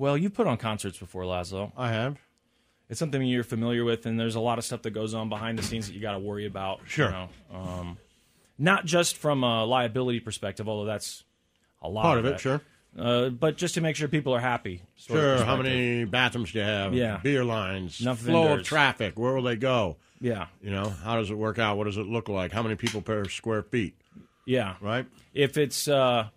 Well, you've put on concerts before, Laszlo. I have. It's something you're familiar with, and there's a lot of stuff that goes on behind the scenes that you got to worry about. Sure. You know? um, not just from a liability perspective, although that's a lot Part of it, that. sure. Uh, but just to make sure people are happy. Sure. How many bathrooms do you have? Yeah. Beer lines. Enough flow of traffic. Where will they go? Yeah. You know, how does it work out? What does it look like? How many people per square feet? Yeah. Right. If it's uh,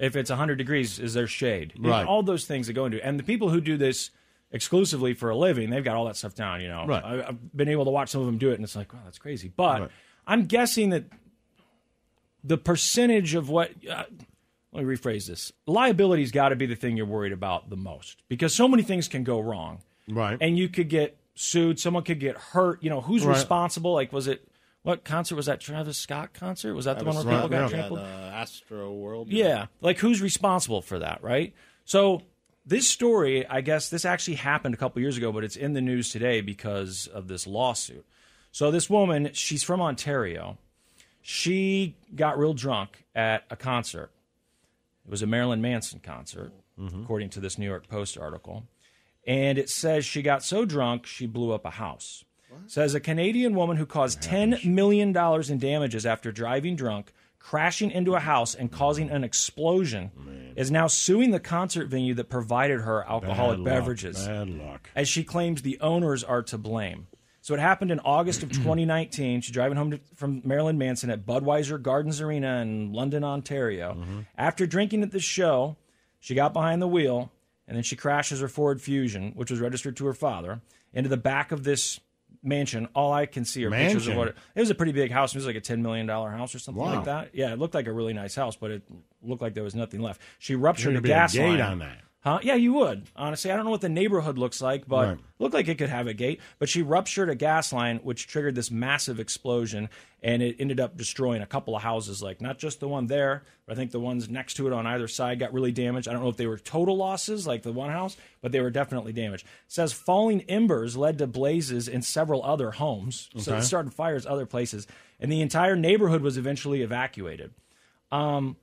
if it's 100 degrees, is there shade? Right. All those things that go into it. And the people who do this exclusively for a living, they've got all that stuff down. You know, Right. I, I've been able to watch some of them do it, and it's like, wow, that's crazy. But Right. I'm guessing that the percentage of what. Uh, let me rephrase this. Liability's got to be the thing you're worried about the most because so many things can go wrong. Right. And you could get sued. Someone could get hurt. You know, who's Right. responsible? Like, was it what concert was that? Travis Scott concert? Was that the one where people got yeah. trampled? the Astroworld. Yeah, like who's responsible for that, right? So this story, I guess this actually happened a couple years ago, but it's in the news today because of this lawsuit. So this woman, she's from Ontario. She got real drunk at a concert. It was a Marilyn Manson concert, according to this New York Post article. And it says she got so drunk she blew up a house. Says a Canadian woman who caused $10 million in damages after driving drunk, crashing into a house, and causing an explosion is now suing the concert venue that provided her alcoholic Bad luck, beverages Bad luck. as she claims the owners are to blame. So it happened in August of 2019. She's driving home to, from Marilyn Manson at Budweiser Gardens Arena in London, Ontario. Mm-hmm. After drinking at the show, she got behind the wheel and then she crashes her Ford Fusion, which was registered to her father, into the back of this mansion. All I can see are pictures of what it, it was a pretty big house. It was like a $10 million house or something Wow. like that. Yeah, it looked like a really nice house, but it looked like there was nothing left. She ruptured a be a gas line. on that. Huh? Yeah, you would. Honestly, I don't know what the neighborhood looks like, but Right. looked like it could have a gate. But she ruptured a gas line, which triggered this massive explosion, and it ended up destroying a couple of houses. Like not just the one there, but I think the ones next to it on either side got really damaged. I don't know if they were total losses, like the one house, but they were definitely damaged. It says falling embers led to blazes in several other homes, so it started fires other places, and the entire neighborhood was eventually evacuated. Um,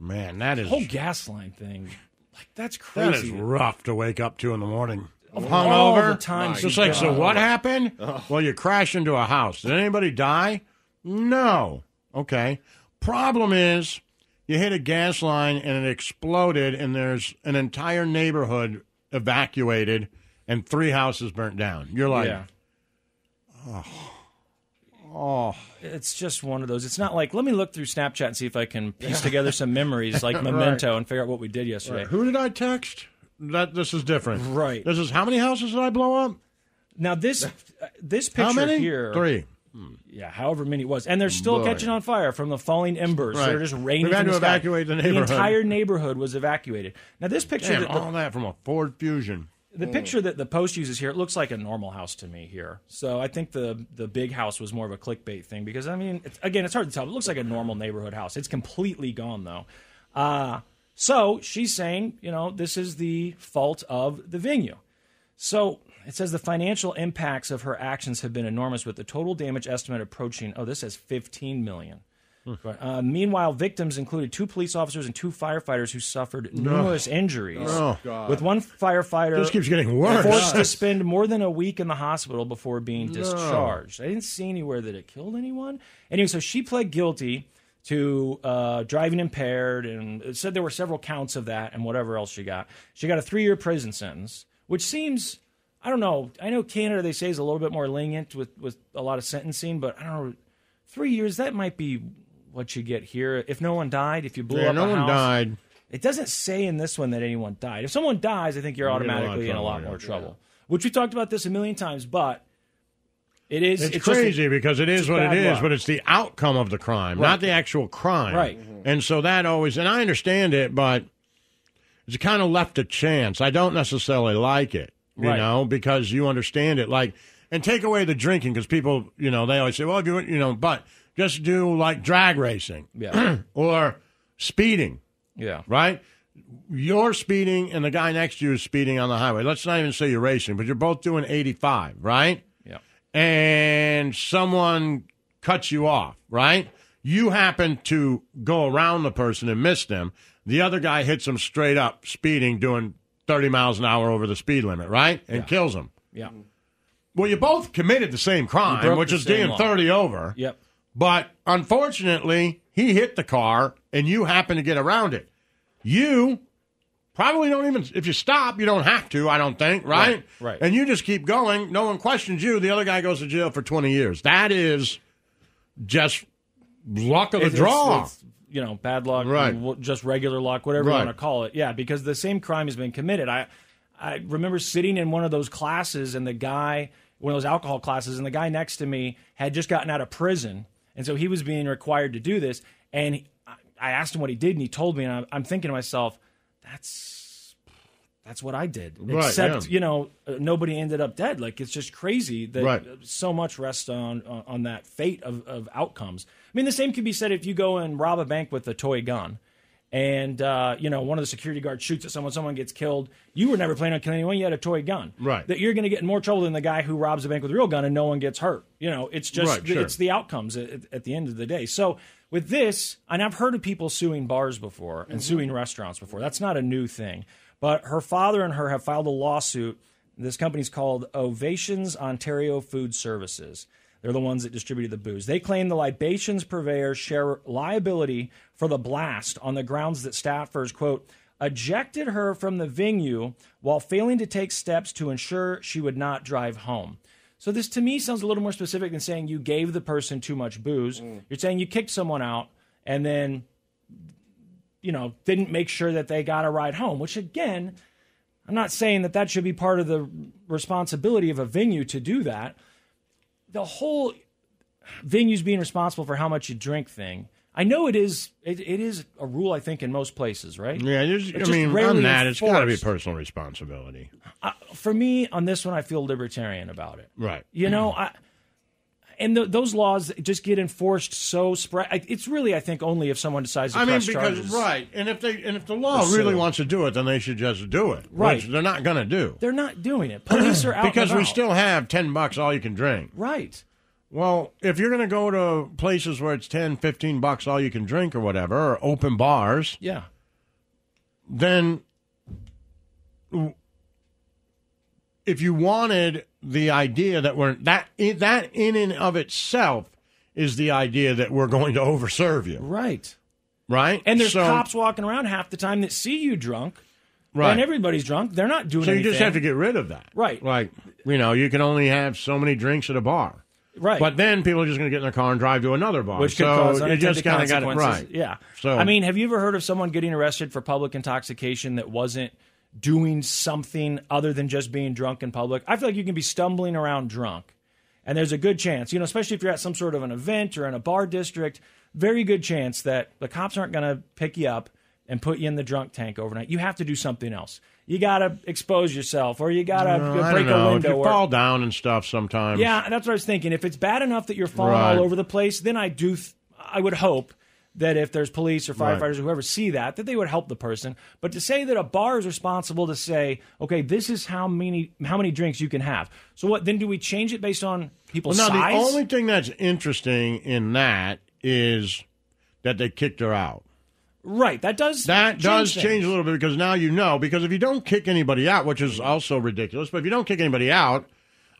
Man, that is Whole gas line thing, like that's crazy. is rough to wake up to in the morning. all Hungover. time Just like, so what happened? Oh. Well, you crashed into a house. Did anybody die? No. Okay. Problem is, you hit a gas line and it exploded, and there's an entire neighborhood evacuated, and three houses burnt down. You're like, yeah. oh, Oh, it's just one of those. It's not like let me look through Snapchat and see if I can piece together some memories like Memento and figure out what we did yesterday. who did I text? That this is different. Right. This is how many houses did I blow up? Now this uh, this picture How many? here, Three. yeah, however many it was, and they're still Boy. catching on fire from the falling embers. Right. They're just raining. We've had to the sky. evacuate the neighborhood. entire neighborhood was evacuated. Now this picture, Damn, that the, all that from a Ford Fusion. The picture that the post uses here, it looks like a normal house to me here. So I think the the big house was more of a clickbait thing because I mean, it's, again, it's hard to tell. It looks like a normal neighborhood house. It's completely gone though. Uh, so she's saying, you know, this is the fault of the venue. So it says the financial impacts of her actions have been enormous, with the total damage estimate approaching. Oh, this says 15 million. But, uh, meanwhile, victims included two police officers and two firefighters who suffered numerous injuries. Oh. With one firefighter This keeps getting worse. forced to spend more than a week in the hospital before being discharged. I didn't see anywhere that it killed anyone. Anyway, so she pled guilty to uh, driving impaired, and it said there were several counts of that, and whatever else she got. She got a three-year prison sentence, which seems. I don't know. I know Canada they say is a little bit more lenient with, with a lot of sentencing, but I don't know. Three years that might be what you get here. If no one died, if you blew Yeah, up no a one house, died. it doesn't say in this one that anyone died. If someone dies, I think you're You're in a lot of automatically in a trouble, lot yeah. more trouble. Which we talked about this a million times, but it is It's, just- crazy because it is what it is, luck. but it's the outcome of the crime, Right. not the actual crime. Right. Mm-hmm. And so that always, and I understand it, but it's kind of left to chance. I don't necessarily like it, you Right. know, because you understand it. Like, and take away the drinking because people, you know, they always say, well, if you, you know, but just do like drag racing yeah, or speeding, yeah, right? You're speeding and the guy next to you is speeding on the highway. Let's not even say you're racing, but you're both doing 85, right? yeah, and someone cuts you off, right? You happen to go around the person and miss them. The other guy hits him straight up, speeding, doing 30 miles an hour over the speed limit, right? And kills him. Yeah. Well, you both committed the same crime, which is being 30 over. Yep. But unfortunately, he hit the car and you happen to get around it. You probably don't even, if you stop, you don't have to, I don't think, right? Right, right. And you just keep going. No one questions you. The other guy goes to jail for 20 years. That is just luck of the It's- draw. it's- it's, you know, bad luck, Right. just regular luck, whatever Right. you want to call it. Yeah, because the same crime has been committed. I, I remember sitting in one of those classes, and the guy, one of those alcohol classes, and the guy next to me had just gotten out of prison, and so he was being required to do this. And he, I- asked him what he did, and he told me, and I'm, thinking to myself, that's that's what I did. Right, Except, yeah. you know, uh, nobody ended up dead. Like it's just crazy that Right. so much rests on on, on that fate of, of outcomes. I mean, the same could be said if you go and rob a bank with a toy gun, and uh, you know one of the security guards shoots at someone, someone gets killed. You were never planning on killing anyone. You had a toy gun. Right. That you're going to get in more trouble than the guy who robs a bank with a real gun and no one gets hurt. You know, it's just Right, sure. it's the outcomes at, at the end of the day. So with this, and I've heard of people suing bars before and suing restaurants before. That's not a new thing. But her father and her have filed a lawsuit. This company's called Ovations Ontario Food Services. They're the ones that distributed the booze. They claim the libations purveyors share liability for the blast on the grounds that staffers, quote, ejected her from the venue while failing to take steps to ensure she would not drive home. So this to me sounds a little more specific than saying you gave the person too much booze. Mm. You're saying you kicked someone out and then you know didn't make sure that they got a ride home, which again, I'm not saying that that should be part of the responsibility of a venue to do that. The whole venues being responsible for how much you drink thing. I know it is it, it is a rule I think in most places, right? yeah, there's- I mean, on that, it's got to be personal responsibility. For me on this one I feel libertarian about it. Right. You know, I and th those laws just get enforced so spread. It's really, I think, only if someone decides to I mean, because right, and if they and if the law really wants to do it, then they should just do it. Right. which they're not going to do They're not doing it. Police are out because we still have ten bucks all you can drink. right. Well, if you're going to go to places where it's 10, 15 bucks all you can drink or whatever, or open bars, Yeah. then if you wanted the idea that we're that that in and of itself is the idea that we're going to overserve you, Right. right? And there's So- cops walking around half the time that see you drunk. right? And everybody's drunk. They're not doing so you anything. just have to get rid of that, Right. Like you know, you can only have so many drinks at a bar. right. But then people are just going to get in their car and drive to another bar. which could so cause unintended just of got it consequences. right. Yeah. So- I mean, have you ever heard of someone getting arrested for public intoxication that wasn't doing something other than just being drunk in public? I feel like you can be stumbling around drunk, and there's a good chance, you know, especially if you're at some sort of an event or in a bar district, very good chance that the cops aren't going to pick you up and put you in the drunk tank overnight. You have to do something else. You got to expose yourself, or you got to No, break a know. If window. you or, fall down and stuff sometimes. yeah, that's what I was thinking. If it's bad enough that you're falling Right. all over the place, then I do. Th- I would hope that if there's police or Right. firefighters or whoever see that, that they would help the person. But to say that a bar is responsible to say, okay, this is how many how many drinks you can have. So what? Then do we change it based on Well, people's now size? the only thing that's interesting in that is that they kicked her out. right. That does That does things. change a little bit because now you know. Because if you don't kick anybody out, which is also ridiculous, but if you don't kick anybody out,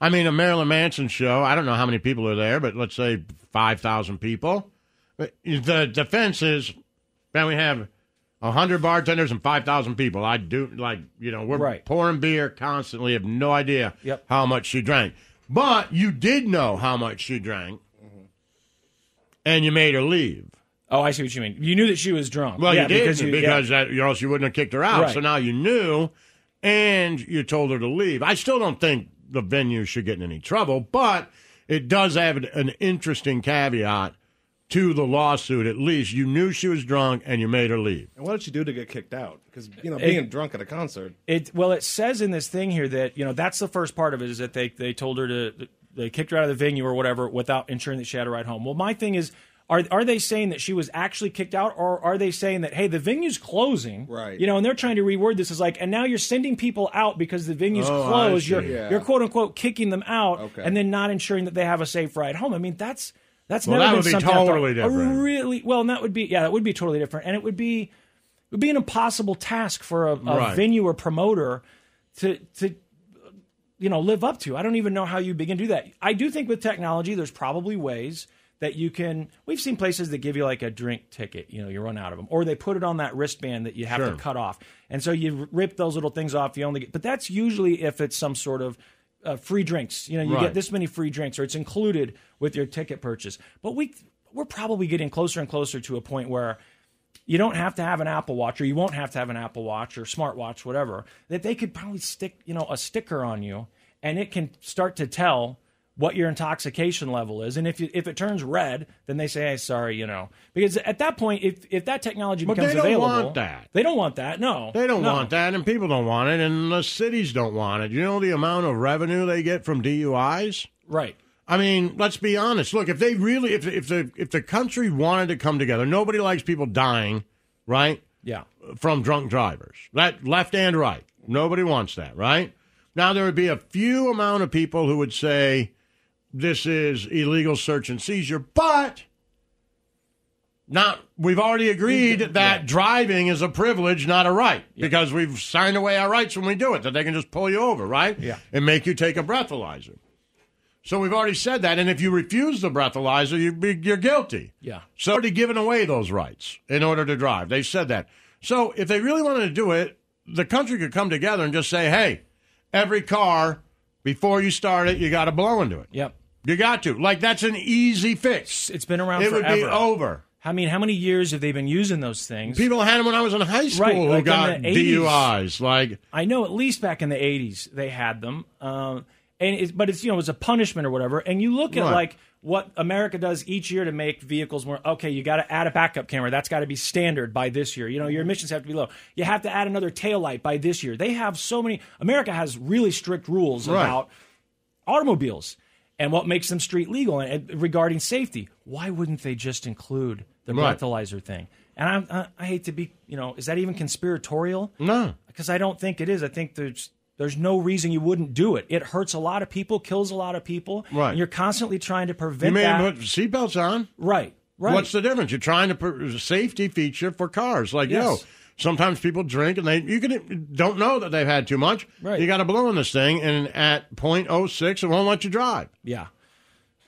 I mean, a Marilyn Manson show, I don't know how many people are there, but let's say 5,000 people. But The defense is, man, we have 100 bartenders and 5,000 people. I do, like, you know, we're Right. pouring beer constantly, have no idea Yep. how much she drank. But you did know how much she drank, mm-hmm. and you made her leave. Oh, I see what you mean. You knew that she was drunk. Well, yeah, you did because because, you, yeah. that, or else you wouldn't have kicked her out. Right. So now you knew, and you told her to leave. I still don't think the venue should get in any trouble, but it does have an interesting caveat to the lawsuit. At least you knew she was drunk and you made her leave. And what did she do to get kicked out? Because you know, being drunk at a concert. It well, it says in this thing here that you know that's the first part of it is that they they told her to they kicked her out of the venue or whatever without ensuring that she had a ride home. Well, my thing is. Are, are they saying that she was actually kicked out, or are they saying that hey, the venue's closing, Right. You know, and they're trying to reword this as like, and now you're sending people out because the venue's Oh, closed. You're Yeah. you're quote unquote kicking them out, Okay. and then not ensuring that they have a safe ride home. I mean, that's that's Well, never that been would be totally a different. Really, well, and that would be yeah, that would be totally different, and it would be It would be an impossible task for a, a Right. venue or promoter to to you know live up to. I don't even know how you begin to do that. I do think with technology, there's probably ways that you can. We've seen places that give you like a drink ticket. You know, you run out of them, or they put it on that wristband that you have Sure. to cut off, and so you rip those little things off. You only get, but that's usually if it's some sort of uh, free drinks. You know, you Right. get this many free drinks, or it's included with your ticket purchase. But we we're probably getting closer and closer to a point where you don't have to have an Apple Watch, or you won't have to have an Apple Watch or smartwatch, whatever. That they could probably stick, you know, a sticker on you, and it can start to tell what your intoxication level is. And if you, if it turns red, then they say, "Hey, sorry," you know, because at that point, if if that technology But becomes they don't available, want that. They don't want that. No, They don't No. want that, and people don't want it, and the cities don't want it. You know the amount of revenue they get from DUIs? Right. I mean, let's be honest. Look, if they really, if if the if the country wanted to come together, nobody likes people dying, right? Yeah. From drunk drivers, that left and right. Nobody wants that, right? Now there would be a few amount of people who would say this is illegal search and seizure, but not. We've already agreed that driving is a privilege, not a right, because we've signed away our rights when we do it. That they can just pull you over, right? Yeah. and make you take a breathalyzer. So we've already said that, and if you refuse the breathalyzer, you be, you're guilty. Yeah. So already given away those rights in order to drive. They said that. So if they really wanted to do it, the country could come together and just say, "Hey, every car before you start it, you got to blow into it. Yep. You got to. Like that's an easy fix. It's been around forever. It would be over. I mean, how many years have they been using those things? People had them when I was in high school Right, who like in got 80s. DUIs. Like I know at least back in the '80s they had them, um, and it's, but it's you know it was a punishment or whatever. And you look at Right. like what America does each year to make vehicles more okay. You got to add a backup camera. That's got to be standard by this year. You know your emissions have to be low. You have to add another tail light by this year. They have so many. America has really strict rules Right. about automobiles and what makes them street legal and, and regarding safety. Why wouldn't they just include the Right. breathalyzer thing? And I, I, hate to be, you know, is that even conspiratorial? no. because I don't think it is. I think there's there's no reason you wouldn't do it. It hurts a lot of people, kills a lot of people, Right. And you're constantly trying to prevent. You may that. put seatbelts on. right, right. What's the difference? You're trying to put a safety feature for cars. Like, yo, Yes. Sometimes people drink and they you can don't know that they've had too much. Right. You got to blow on this thing, and at .06, it won't let you drive. Yeah.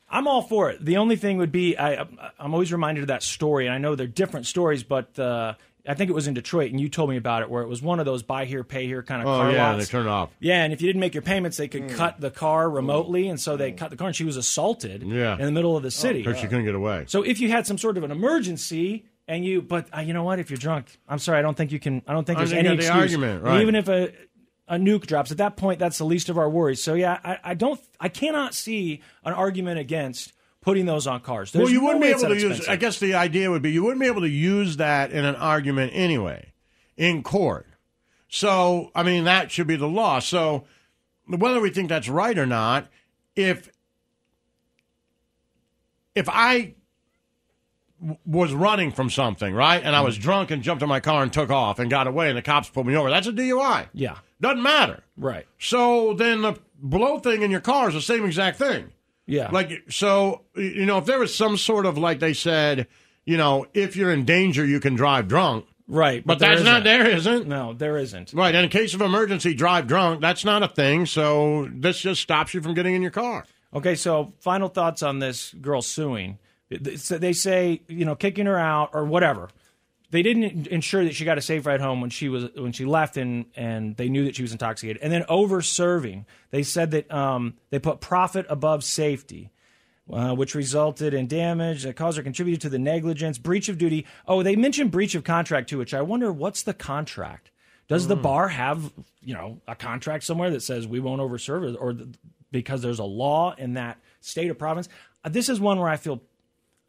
I'm all for it. The only thing would be I, I'm always reminded of that story, and I know they're different stories, but uh, I think it was in Detroit, and you told me about it, where it was one of those buy here, pay here kind of Oh car yeah, lots. they turn it off. Yeah, and if you didn't make your payments, they could mm. cut the car mm. remotely, and so they mm. cut the car, and she was assaulted Yeah. in the middle of the oh, city. Because you couldn't get away. So if you had some sort of an emergency and you, but uh, you know what? If you're drunk, I'm sorry, I don't think you can. I don't think I there's think any you got the excuse. argument, right. Even if a a nuke drops, at that point, that's the least of our worries. So yeah, I, I don't, I cannot see an argument against putting those on cars. There's well, you no wouldn't be able to use. I guess the idea would be you wouldn't be able to use that in an argument anyway, in court. So I mean that should be the law. So whether we think that's right or not, if if I was running from something, right, and I was mm-hmm. drunk and jumped in my car and took off and got away, and the cops pulled me over, that's a DUI. Yeah, Doesn't matter. right. So then the blow thing in your car is the same exact thing. Yeah, Like so, you know, if there was some sort of like they said, you know, if you're in danger, you can drive drunk. right. But, there that's not isn't. there, isn't? No, there isn't. Right. And in case of emergency, drive drunk. That's not a thing. So this just stops you from getting in your car. Okay, so final thoughts on this girl suing. So They say, you know, kicking her out or whatever. They didn't ensure that she got a safe ride home when she was when she left, and and they knew that she was intoxicated. And then over serving, they said that um, they put profit above safety. Uh, which resulted in damage that caused or contributed to the negligence, breach of duty. Oh, they mentioned breach of contract too, which I wonder what's the contract? Does the bar have, you know, a contract somewhere that says we won't overserve, or th- because there's a law in that state or province? Uh, this is one where I feel,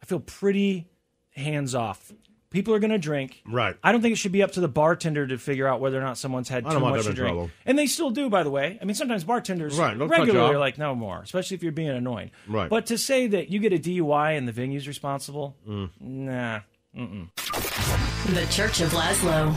I feel pretty hands off. People are going to drink. Right. I don't think it should be up to the bartender to figure out whether or not someone's had I too don't want much them to in drink. trouble. And they still do, by the way. I mean, sometimes bartenders Right, they'll cut you regularly off. are like, no more, especially if you're being annoying. Right. But to say that you get a DUI and the venue's responsible, Mm. nah. The Church of Laszlo.